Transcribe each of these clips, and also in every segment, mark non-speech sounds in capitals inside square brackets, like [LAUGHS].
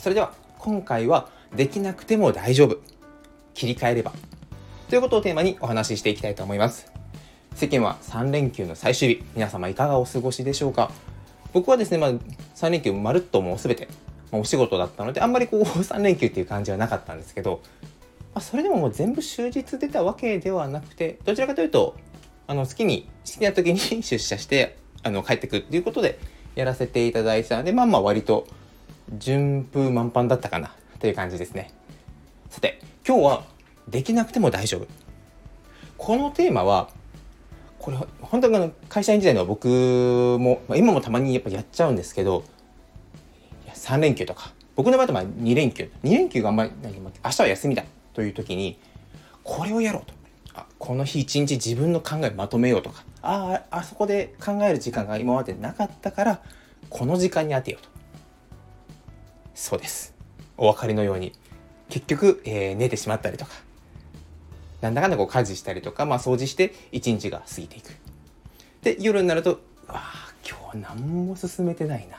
それでは今回はできなくても大丈夫。切り替えれば。ということをテーマにお話ししていきたいと思います。世間は3連休の最終日。皆様いかがお過ごしでしょうか。僕はですね、まあ、3連休まるっともう全て、まあ、お仕事だったのであんまりこう [LAUGHS] 3連休っていう感じはなかったんですけど、まあ、それでももう全部終日出たわけではなくてどちらかというとあの好きに好きな時に出社してあの帰ってくっていうことでやらせていただいてたのでまあまあ割と順風満帆だったかなという感じですね。さて今日はできなくても大丈夫。このテーマはこれ本当にあの会社員時代の僕も今もたまにやっぱやっちゃうんですけど3連休とか。僕の場合は2連休。2連休があんまり明日は休みだという時にこれをやろうと。あこの日一日自分の考えまとめようとか。あああそこで考える時間が今までなかったからこの時間に当てようと。そうです。お分かりのように結局、えー、寝てしまったりとかなんだかんだこう家事したりとか、まあ、掃除して一日が過ぎていく。で夜になるとあ今日何も進めてないな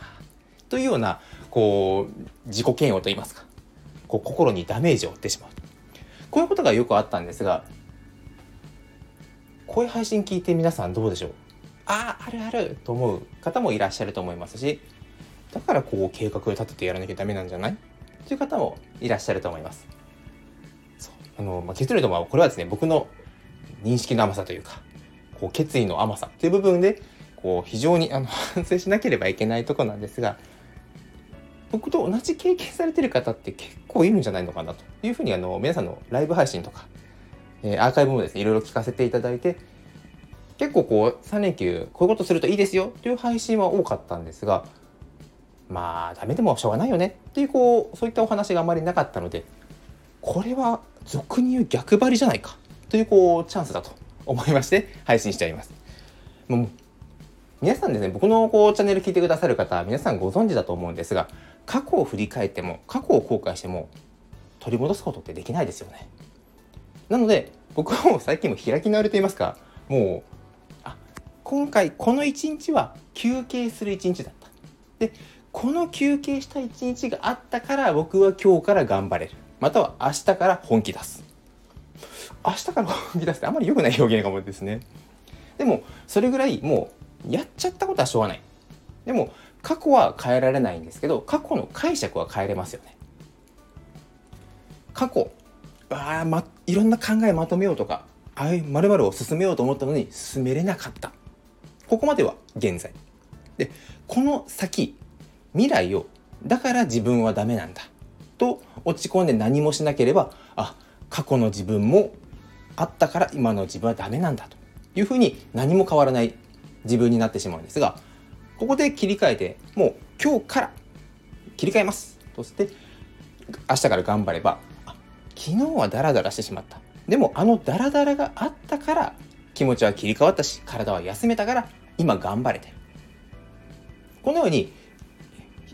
というようなこう自己嫌悪といいますかこう心にダメージを負ってしまう。こういうことがよくあったんですがこういう配信聞いて皆さんどうでしょう？あああるあると思う方もいらっしゃると思いますしだからこう計画を立ててやらなきゃダメなんじゃない？という方もいらっしゃると思います。そうあのまあ、結論とはこれはですね僕の認識の甘さというかこう決意の甘さという部分でこう非常にあの [LAUGHS] 反省しなければいけないとこなんですが僕と同じ経験されてる方って結構いるんじゃないのかなというふうにあの皆さんのライブ配信とか、えー、アーカイブもですねいろいろ聞かせていただいて結構こう3連休こういうことするといいですよという配信は多かったんですがまあダメでもしょうがないよねっていうこうそういったお話があまりなかったのでこれは俗に言う逆張りじゃないかというこうチャンスだと思いまして配信しております。もう皆さんですね僕のこうチャンネル聞いてくださる方皆さんご存知だと思うんですが過去を振り返っても過去を後悔しても取り戻すことってできないですよね。なので僕はもう最近も開き直りと言いますかもうあ今回この一日は休憩する一日だった。でこの休憩した一日があったから僕は今日から頑張れる。または明日から本気出す。明日から本気出すってあんまり良くない表現かもですね。でもそれぐらいもうやっちゃったことはしょうがない。でも過去は変えられないんですけど過去の解釈は変えれますよね。過去あ、ま、いろんな考えまとめようとかああいう〇〇を進めようと思ったのに進めれなかった。ここまでは現在。でこの先未来をだから自分はダメなんだ。と落ち込んで何もしなければあ過去の自分もあったから今の自分はダメなんだと。いうふうに何も変わらない自分になってしまうんですがここで切り替えてもう今日から切り替えます。そして明日から頑張れば昨日はダラダラしてしまった。でもあのダラダラがあったから気持ちは切り替わったし体は休めたから今頑張れてる。このように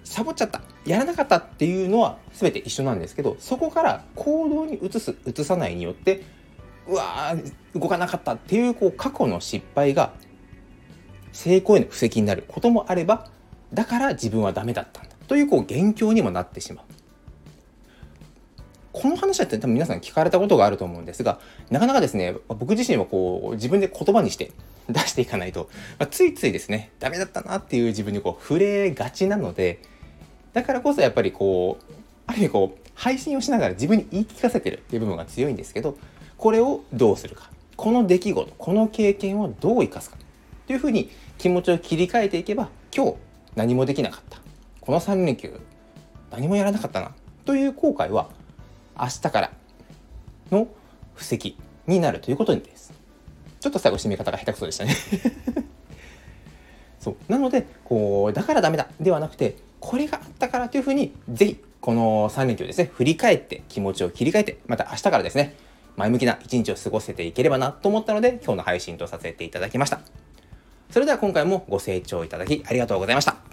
サボっちゃったやらなかったっていうのは全て一緒なんですけどそこから行動に移す移さないによってうわー動かなかったっていうこう過去の失敗が成功への布石になることもあればだから自分はダメだったんだというこう元凶にもなってしまう。この話は多分皆さん聞かれたことがあると思うんですがなかなかですね僕自身はこう自分で言葉にして出していかないと、まあ、ついついですねダメだったなっていう自分にこう触れがちなのでだからこそやっぱりこうある意味こう配信をしながら自分に言い聞かせてるっていう部分が強いんですけどこれをどうするか。この出来事この経験をどう生かすかというふうに気持ちを切り替えていけば今日何もできなかった。この3連休何もやらなかったな。という後悔は明日からの布石になるということです。ちょっと最後締め方が下手くそでしたね。[LAUGHS] そう。なのでこうだからダメだ。ではなくてこれがあったからというふうに、ぜひ、この3連休ですね、振り返って気持ちを切り替えて、また明日からですね、前向きな一日を過ごせていければなと思ったので、今日の配信とさせていただきました。それでは今回もご清聴いただきありがとうございました。